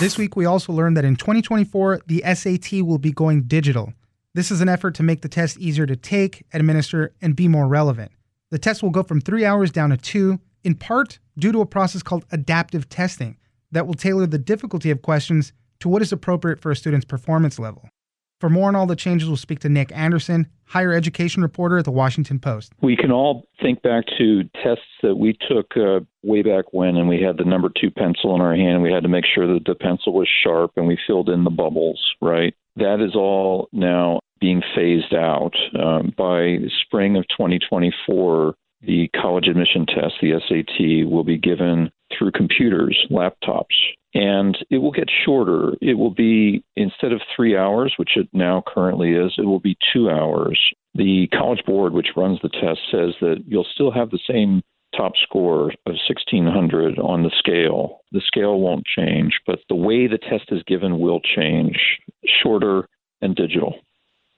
This week, we also learned that in 2024, the SAT will be going digital. This is an effort to make the test easier to take, administer, and be more relevant. The test will go from three hours down to two, in part due to a process called adaptive testing that will tailor the difficulty of questions to what is appropriate for a student's performance level. For more on all the changes, we'll speak to Nick Anderson, higher education reporter at the Washington Post. We can all think back to tests that we took uh, way back when, and we had the number two pencil in our hand, and we had to make sure that the pencil was sharp, and we filled in the bubbles, right? That is all now being phased out. Um, by spring of 2024, the college admission test, the SAT, will be given through computers, laptops, and it will get shorter. It will be instead of three hours, which it now currently is, it will be two hours. The College Board, which runs the test, says that you'll still have the same top score of 1600 on the scale. The scale won't change, but the way the test is given will change, shorter and digital.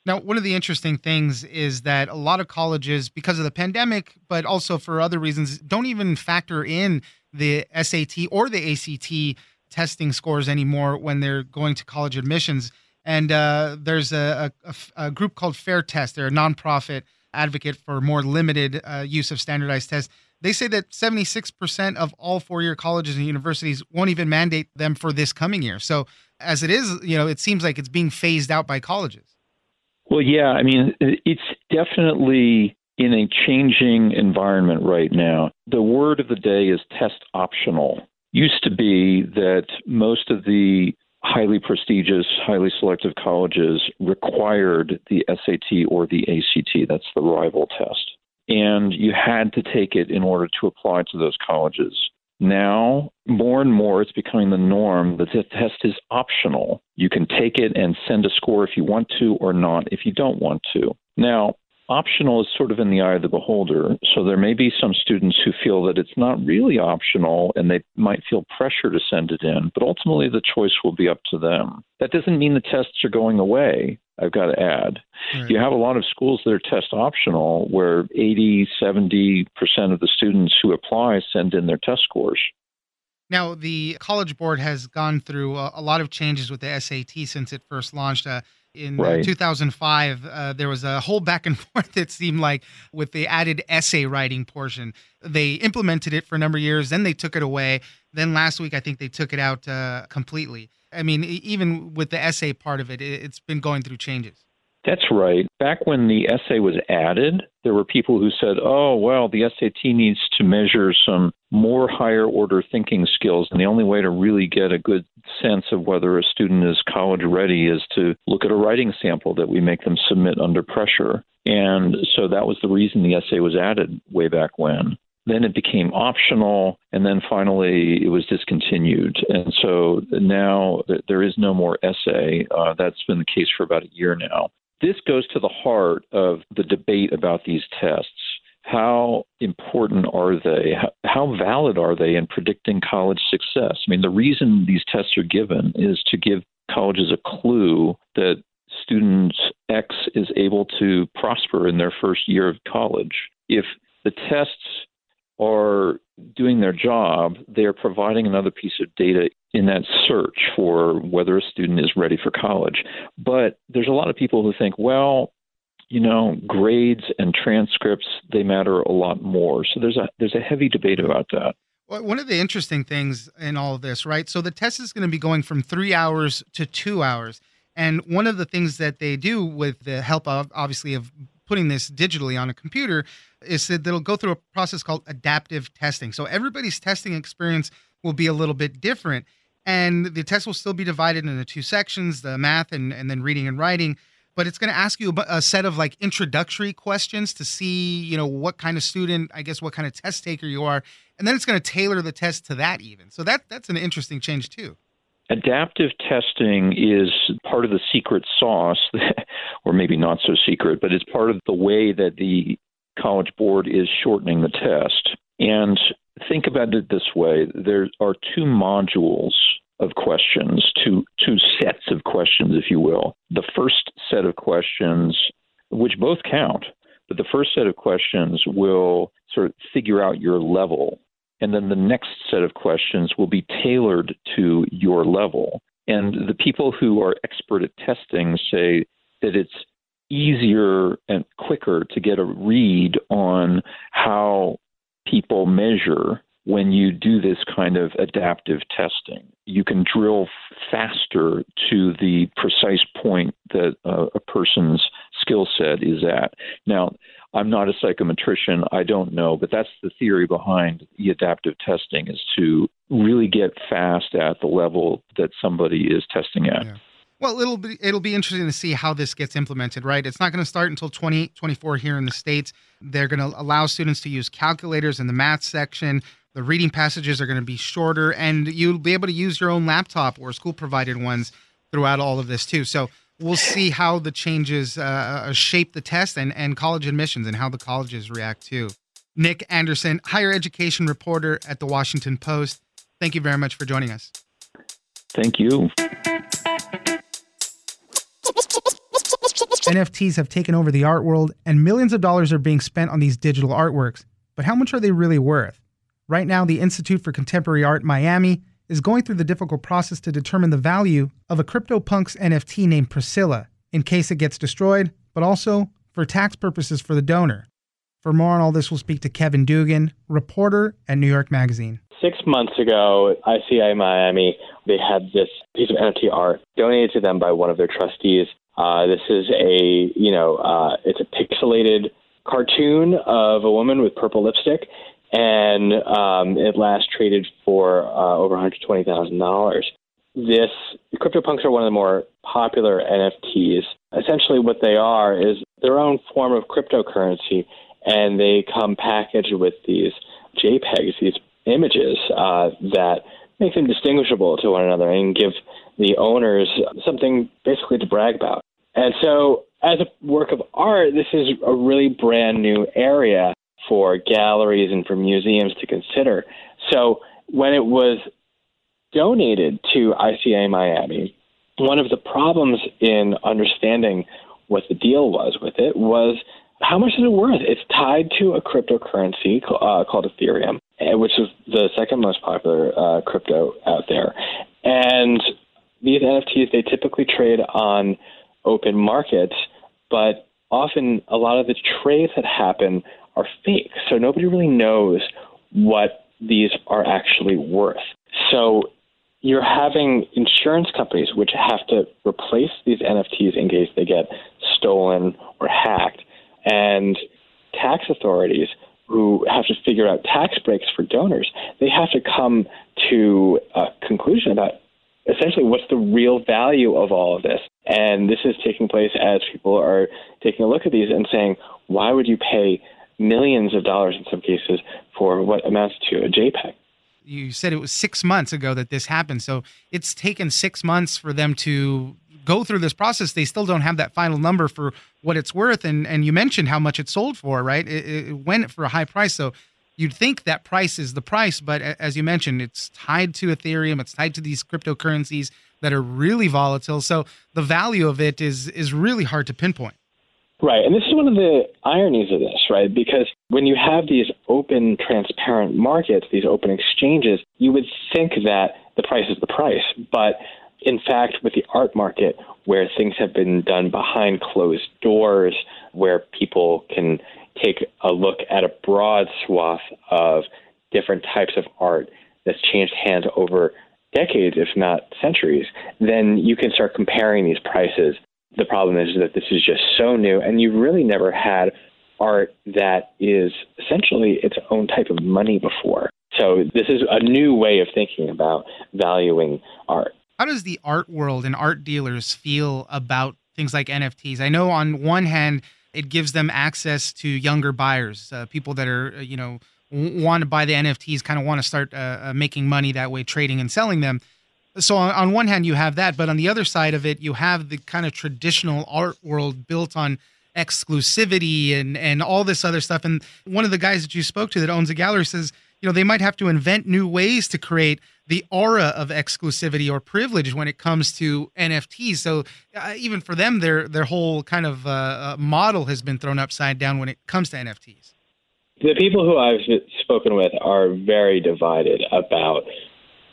Now, one of the interesting things is that a lot of colleges, because of the pandemic, but also for other reasons, don't even factor in the SAT or the ACT testing scores anymore when they're going to college admissions. And uh, there's a, a, a, group called Fair Test. They're a nonprofit advocate for more limited uh, use of standardized tests. They say that 76% of all four-year colleges and universities won't even mandate them for this coming year. So, as it is, you know, it seems like it's being phased out by colleges. Well, yeah, I mean, it's definitely in a changing environment right now. The word of the day is test optional used to be that most of the highly prestigious, highly selective colleges required the SAT or the ACT. That's the rival test. And you had to take it in order to apply to those colleges. Now, more and more, it's becoming the norm that the test is optional. You can take it and send a score if you want to or not if you don't want to. Now, optional is sort of in the eye of the beholder. So there may be some students who feel that it's not really optional and they might feel pressure to send it in, but ultimately the choice will be up to them. That doesn't mean the tests are going away. I've got to add. Right. You have a lot of schools that are test optional where 80, 70% of the students who apply send in their test scores. Now, the College Board has gone through a, a lot of changes with the SAT since it first launched. Uh, in uh, right. 2005, uh, there was a whole back and forth, it seemed like, with the added essay writing portion. They implemented it for a number of years, then they took it away. Then last week, I think they took it out uh, completely. I mean, even with the essay part of it, it's been going through changes. That's right. Back when the essay was added, there were people who said, oh, well, the SAT needs to measure some more higher order thinking skills. And the only way to really get a good sense of whether a student is college ready is to look at a writing sample that we make them submit under pressure. And so that was the reason the essay was added way back when. Then it became optional, and then finally it was discontinued. And so now there is no more essay. Uh, that's been the case for about a year now. This goes to the heart of the debate about these tests. How important are they? How valid are they in predicting college success? I mean, the reason these tests are given is to give colleges a clue that student X is able to prosper in their first year of college. If the tests are doing their job, they are providing another piece of data in that search for whether a student is ready for college. But there's a lot of people who think, well, you know, grades and transcripts they matter a lot more. So there's a there's a heavy debate about that. Well, one of the interesting things in all of this, right? So the test is going to be going from three hours to two hours. And one of the things that they do with the help of obviously of putting this digitally on a computer is that they'll go through a process called adaptive testing. So everybody's testing experience will be a little bit different. And the test will still be divided into two sections the math and, and then reading and writing. But it's going to ask you a set of like introductory questions to see, you know, what kind of student, I guess, what kind of test taker you are. And then it's going to tailor the test to that even. So that that's an interesting change too. Adaptive testing is part of the secret sauce, or maybe not so secret, but it's part of the way that the College Board is shortening the test. And think about it this way there are two modules of questions, two, two sets of questions, if you will. The first set of questions, which both count, but the first set of questions will sort of figure out your level. And then the next set of questions will be tailored to your level. And the people who are expert at testing say that it's easier and quicker to get a read on how people measure when you do this kind of adaptive testing. You can drill faster to the precise point that uh, a person's skill set is at. Now, I'm not a psychometrician, I don't know, but that's the theory behind the adaptive testing is to really get fast at the level that somebody is testing at. Yeah. Well, it'll be it'll be interesting to see how this gets implemented, right? It's not going to start until 2024 here in the states. They're going to allow students to use calculators in the math section. The reading passages are going to be shorter, and you'll be able to use your own laptop or school provided ones throughout all of this too. So we'll see how the changes uh, uh, shape the test and, and college admissions and how the colleges react too. Nick Anderson, higher education reporter at the Washington Post. Thank you very much for joining us. Thank you. NFTs have taken over the art world, and millions of dollars are being spent on these digital artworks. But how much are they really worth? Right now, the Institute for Contemporary Art Miami is going through the difficult process to determine the value of a CryptoPunks NFT named Priscilla in case it gets destroyed, but also for tax purposes for the donor. For more on all this, we'll speak to Kevin Dugan, reporter at New York Magazine. Six months ago, ICA Miami, they had this piece of NFT art donated to them by one of their trustees. Uh, this is a, you know, uh, it's a pixelated cartoon of a woman with purple lipstick, and um, it last traded for uh, over $120,000. This CryptoPunks are one of the more popular NFTs. Essentially, what they are is their own form of cryptocurrency, and they come packaged with these JPEGs, these images uh, that make them distinguishable to one another and give the owners something basically to brag about. And so, as a work of art, this is a really brand new area for galleries and for museums to consider. So, when it was donated to ICA Miami, one of the problems in understanding what the deal was with it was how much is it worth? It's tied to a cryptocurrency uh, called Ethereum, eh, which is the second most popular uh, crypto out there. And these NFTs, they typically trade on open markets, but often a lot of the trades that happen are fake. So nobody really knows what these are actually worth. So you're having insurance companies which have to replace these NFTs in case they get stolen or hacked, and tax authorities who have to figure out tax breaks for donors, they have to come to a conclusion about essentially what's the real value of all of this. And this is taking place as people are taking a look at these and saying, why would you pay millions of dollars in some cases for what amounts to a JPEG? You said it was six months ago that this happened. So it's taken six months for them to go through this process. They still don't have that final number for what it's worth. And and you mentioned how much it sold for, right? It, it went for a high price. So you'd think that price is the price, but as you mentioned, it's tied to Ethereum. It's tied to these cryptocurrencies that are really volatile. So the value of it is is really hard to pinpoint. Right. And this is one of the ironies of this, right? Because when you have these open, transparent markets, these open exchanges, you would think that the price is the price. But in fact, with the art market, where things have been done behind closed doors, where people can take a look at a broad swath of different types of art that's changed hands over decades, if not centuries, then you can start comparing these prices. The problem is that this is just so new, and you've really never had art that is essentially its own type of money before. So this is a new way of thinking about valuing art. How does the art world and art dealers feel about things like NFTs? I know on one hand, it gives them access to younger buyers, uh, people that are, uh, you know, want to buy the NFTs, kind of want to start uh, uh, making money that way, trading and selling them. So on, on one hand, you have that, but on the other side of it, you have the kind of traditional art world built on exclusivity and and all this other stuff. And one of the guys that you spoke to that owns a gallery says, you know, they might have to invent new ways to create the aura of exclusivity or privilege when it comes to NFTs. So uh, even for them, their their whole kind of uh, uh model has been thrown upside down when it comes to NFTs. The people who I've spoken with are very divided about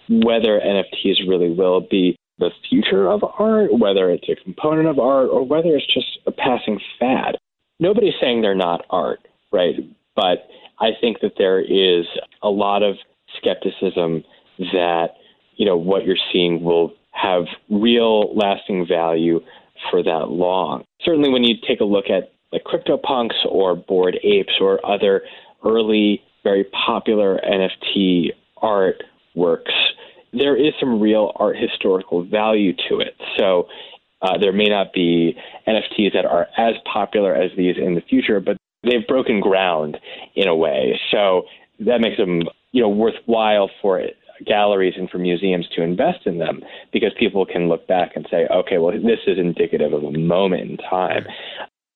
whether NFTs really will be the future of art, whether it's a component of art, or whether it's just a passing fad. Nobody's saying they're not art, right? But I think that there is a lot of skepticism that you know what you're seeing will have real lasting value for that long. Certainly, when you take a look at like CryptoPunks or Bored Apes or other early, very popular NFT art works, there is some real art historical value to it. So uh, there may not be NFTs that are as popular as these in the future, but they've broken ground in a way. So that makes them, you know, worthwhile for galleries and for museums to invest in them because people can look back and say, okay, well, this is indicative of a moment in time.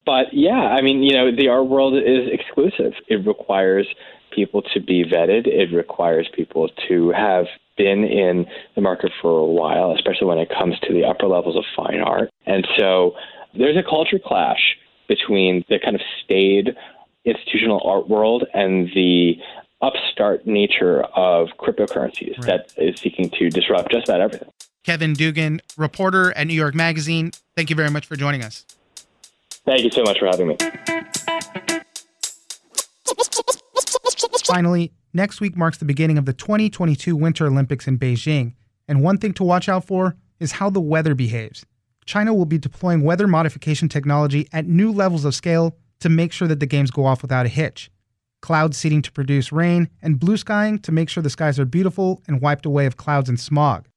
But yeah, I mean, you know, the art world is exclusive. It requires people to be vetted. It requires people to have been in the market for a while, especially when it comes to the upper levels of fine art. And so there's a culture clash between the kind of staid institutional art world and the upstart nature of cryptocurrencies right. that is seeking to disrupt just about everything. Kevin Dugan, reporter at New York Magazine, thank you very much for joining us. Thank you so much for having me. Finally, next week marks the beginning of the 2022 Winter Olympics in Beijing, and one thing to watch out for is how the weather behaves. China will be deploying weather modification technology at new levels of scale to make sure that the games go off without a hitch. Cloud seeding to produce rain, and blue skying to make sure the skies are beautiful and wiped away of clouds and smog.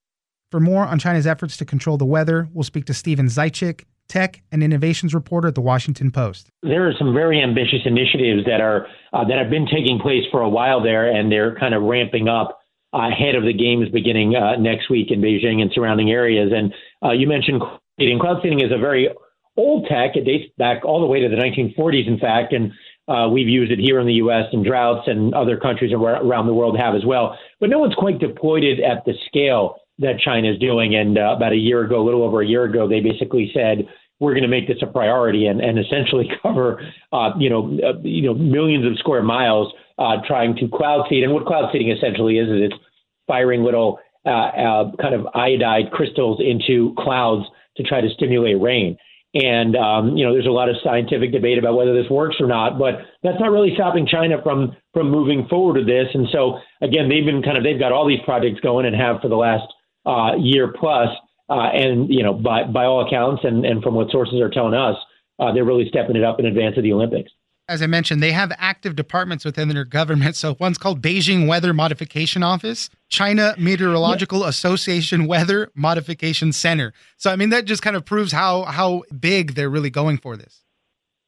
For more on China's efforts to control the weather, we'll speak to Steven Zeitchik, tech and innovations reporter at the Washington Post. There are some very ambitious initiatives that are uh, that have been taking place for a while there, and they're kind of ramping up ahead of the games beginning uh, next week in Beijing and surrounding areas. And uh, you mentioned cloud seeding. Cloud seeding is a very old tech. It dates back all the way to the 1940s, in fact, and uh, we've used it here in the U.S. in droughts, and other countries around the world have as well. But no one's quite deployed it at the scale that China is doing. And uh, about a year ago, a little over a year ago, they basically said we're going to make this a priority and, and essentially cover uh, you know uh, you know millions of square miles uh, trying to cloud seed. And what cloud seeding essentially is is it's firing little uh, uh, kind of iodide crystals into clouds to try to stimulate rain. And um, you know, there's a lot of scientific debate about whether this works or not, but that's not really stopping China from from moving forward with this. And so again, they've been kind of they've got all these projects going and have for the last uh, year plus. Uh, and you know, by by all accounts, and and from what sources are telling us, uh, they're really stepping it up in advance of the Olympics. As I mentioned, they have active departments within their government. So one's called Beijing Weather Modification Office, China Meteorological yeah. Association Weather Modification Center. So I mean, that just kind of proves how how big they're really going for this.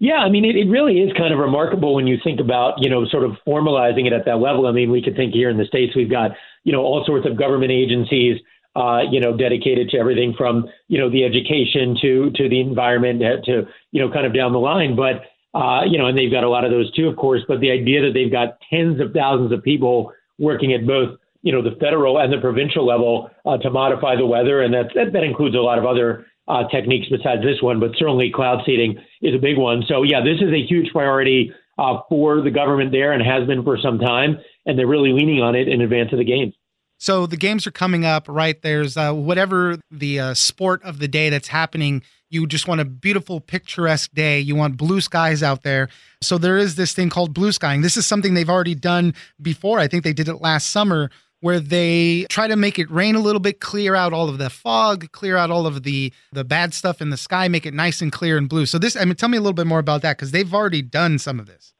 Yeah, I mean, it, it really is kind of remarkable when you think about, you know, sort of formalizing it at that level. I mean, we could think here in the States, we've got, you know, all sorts of government agencies uh, you know, dedicated to everything from, you know, the education to to the environment uh, to, you know, kind of down the line. But uh, you know, and they've got a lot of those too, of course. But the idea that they've got tens of thousands of people working at both, you know, the federal and the provincial level uh, to modify the weather, and that, that includes a lot of other uh, techniques besides this one, but certainly cloud seeding is a big one. So yeah, this is a huge priority uh, for the government there, and has been for some time, and they're really leaning on it in advance of the games. So the games are coming up, right? There's uh, whatever the uh, sport of the day that's happening. You just want a beautiful, picturesque day. You want blue skies out there. So there is this thing called blue skying. This is something they've already done before. I think they did it last summer where they try to make it rain a little bit, clear out all of the fog, clear out all of the the bad stuff in the sky, make it nice and clear and blue. So this, I mean, tell me a little bit more about that because they've already done some of this.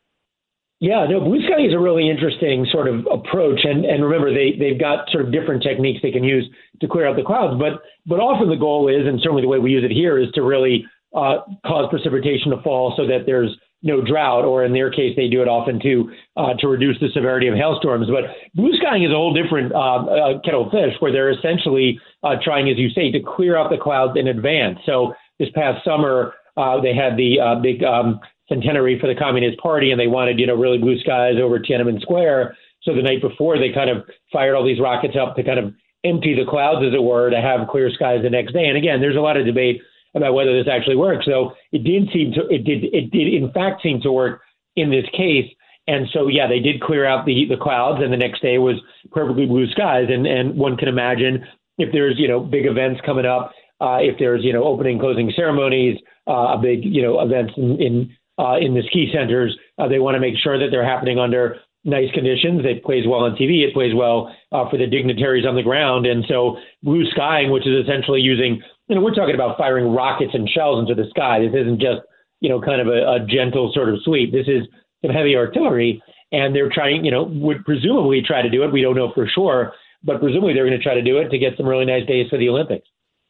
Yeah, no, blue sky is a really interesting sort of approach, and and remember they they've got sort of different techniques they can use to clear out the clouds, but but often the goal is, and certainly the way we use it here is to really uh, cause precipitation to fall so that there's no drought, or in their case, they do it often to uh, to reduce the severity of hailstorms. But blue skying is a whole different uh, uh, kettle of fish, where they're essentially uh, trying, as you say, to clear out the clouds in advance. So this past summer, uh, they had the uh, big um, centenary for the Communist Party, and they wanted, you know, really blue skies over Tiananmen Square. So the night before, they kind of fired all these rockets up to kind of empty the clouds, as it were, to have clear skies the next day. And again, there's a lot of debate about whether this actually works. So it did seem to, it did, it did in fact seem to work in this case. And so, yeah, they did clear out the, the clouds, and the next day was perfectly blue skies. And, and one can imagine if there's, you know, big events coming up, uh, if there's, you know, opening, closing ceremonies, uh, a big, you know, events in, in, uh, in the ski centers, uh, they want to make sure that they're happening under nice conditions. It plays well on TV. It plays well uh, for the dignitaries on the ground. And so blue skying, which is essentially using, you know, we're talking about firing rockets and shells into the sky. This isn't just, you know, kind of a, a gentle sort of sweep. This is some heavy artillery. And they're trying, you know, would presumably try to do it. We don't know for sure, but presumably they're going to try to do it to get some really nice days for the Olympics.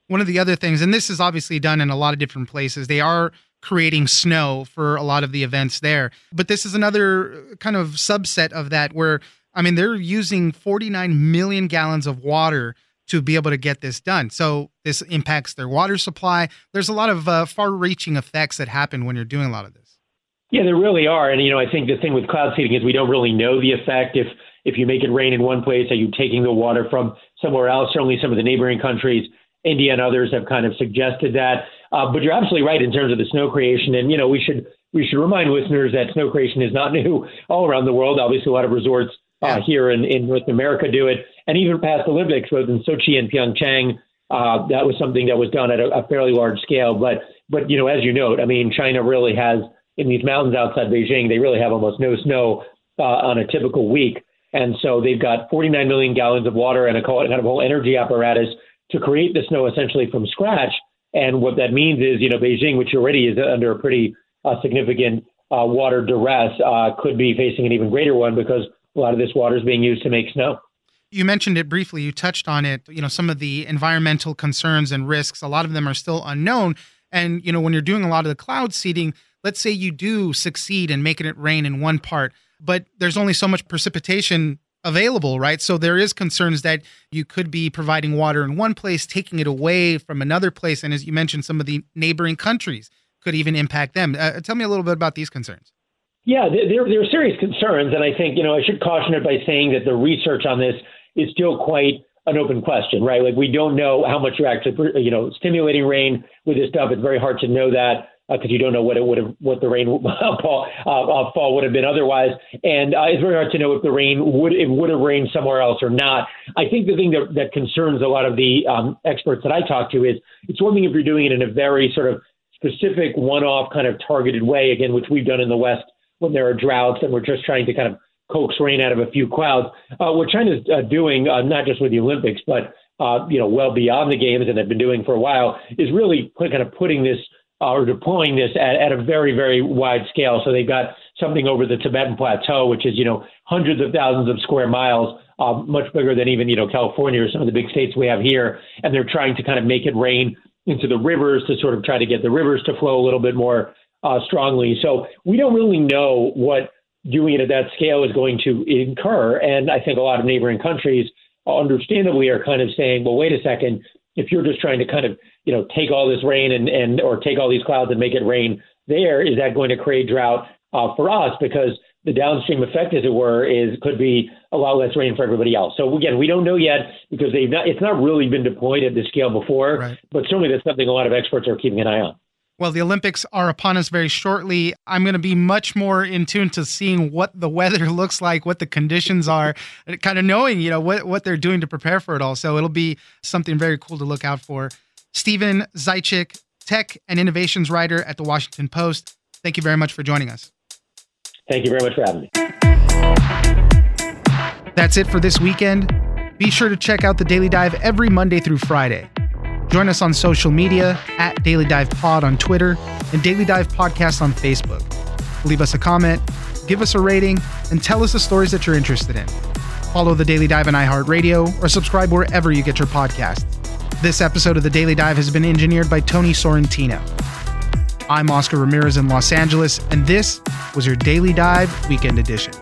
One of the other things, and this is obviously done in a lot of different places, they are creating snow for a lot of the events there. But this is another kind of subset of that where, I mean, they're using 49 million gallons of water to be able to get this done. So this impacts their water supply. There's a lot of uh, far reaching effects that happen when you're doing a lot of this. Yeah, there really are. And, you know, I think the thing with cloud seeding is we don't really know the effect. If, if you make it rain in one place, are you taking the water from somewhere else? Certainly some of the neighboring countries, India and others have kind of suggested that. Uh, but you're absolutely right in terms of the snow creation, and you know we should we should remind listeners that snow creation is not new all around the world. Obviously, a lot of resorts uh, here in, in North America do it, and even past Olympics, both in Sochi and Pyeongchang, uh, that was something that was done at a, a fairly large scale. But but you know, as you note, I mean, China really has in these mountains outside Beijing, they really have almost no snow uh, on a typical week. And so they've got 49 million gallons of water and a kind of whole energy apparatus to create the snow essentially from scratch. And what that means is, you know, Beijing, which already is under a pretty uh, significant uh, water duress, uh, could be facing an even greater one because a lot of this water is being used to make snow. You mentioned it briefly. You touched on it. You know, some of the environmental concerns and risks, a lot of them are still unknown. And, you know, when you're doing a lot of the cloud seeding, let's say you do succeed in making it rain in one part, but there's only so much precipitation available, right? So there is concerns that you could be providing water in one place, taking it away from another place, and as you mentioned, some of the neighboring countries could even impact them. Uh, tell me a little bit about these concerns. Yeah, there, there are serious concerns, and I think you know I should caution it by saying that the research on this is still quite an open question, right? Like we don't know how much you're actually you know stimulating rain with this stuff. It's very hard to know that because uh, you don't know what it would have, what the rain fall, uh, fall would have been otherwise, and uh, it's very hard to know if the rain would it would have rained somewhere else or not. I think the thing that, that concerns a lot of the um, experts that I talk to is it's one thing if you're doing it in a very sort of specific, one-off kind of targeted way, again, which we've done in the West when there are droughts and we're just trying to kind of coax rain out of a few clouds. Uh, what China's uh, doing, uh, not just with the Olympics, but uh, you know, well beyond the games, and they've been doing for a while, is really kind of putting this uh, or deploying this at, at a very, very wide scale. So they've got something over the Tibetan Plateau, which is, you know, hundreds of thousands of square miles, uh, much bigger than even, you know, California or some of the big states we have here. And they're trying to kind of make it rain into the rivers to sort of try to get the rivers to flow a little bit more uh, strongly. So we don't really know what doing it at that scale is going to incur. And I think a lot of neighboring countries, understandably, are kind of saying, well, wait a second, if you're just trying to kind of you know take all this rain and and or take all these clouds and make it rain there, is that going to create drought uh, for us? Because the downstream effect, as it were, is could be a lot less rain for everybody else. So again, we don't know yet because they've not, it's not really been deployed at this scale before. Right. But certainly that's something a lot of experts are keeping an eye on. Well, the Olympics are upon us very shortly. I'm going to be much more in tune to seeing what the weather looks like, what the conditions are, and kind of knowing, you know, what, what they're doing to prepare for it all. So it'll be something very cool to look out for. Steven Zeitchik, tech and innovations writer at the Washington Post. Thank you very much for joining us. Thank you very much for having me. That's it for this weekend. Be sure to check out the Daily Dive every Monday through Friday. Join us on social media at Daily Dive Pod on Twitter and Daily Dive Podcast on Facebook. Leave us a comment, give us a rating, and tell us the stories that you're interested in. Follow the Daily Dive on iHeartRadio or subscribe wherever you get your podcasts. This episode of the Daily Dive has been engineered by Tony Sorrentino. I'm Oscar Ramirez in Los Angeles, and this was your Daily Dive Weekend Edition.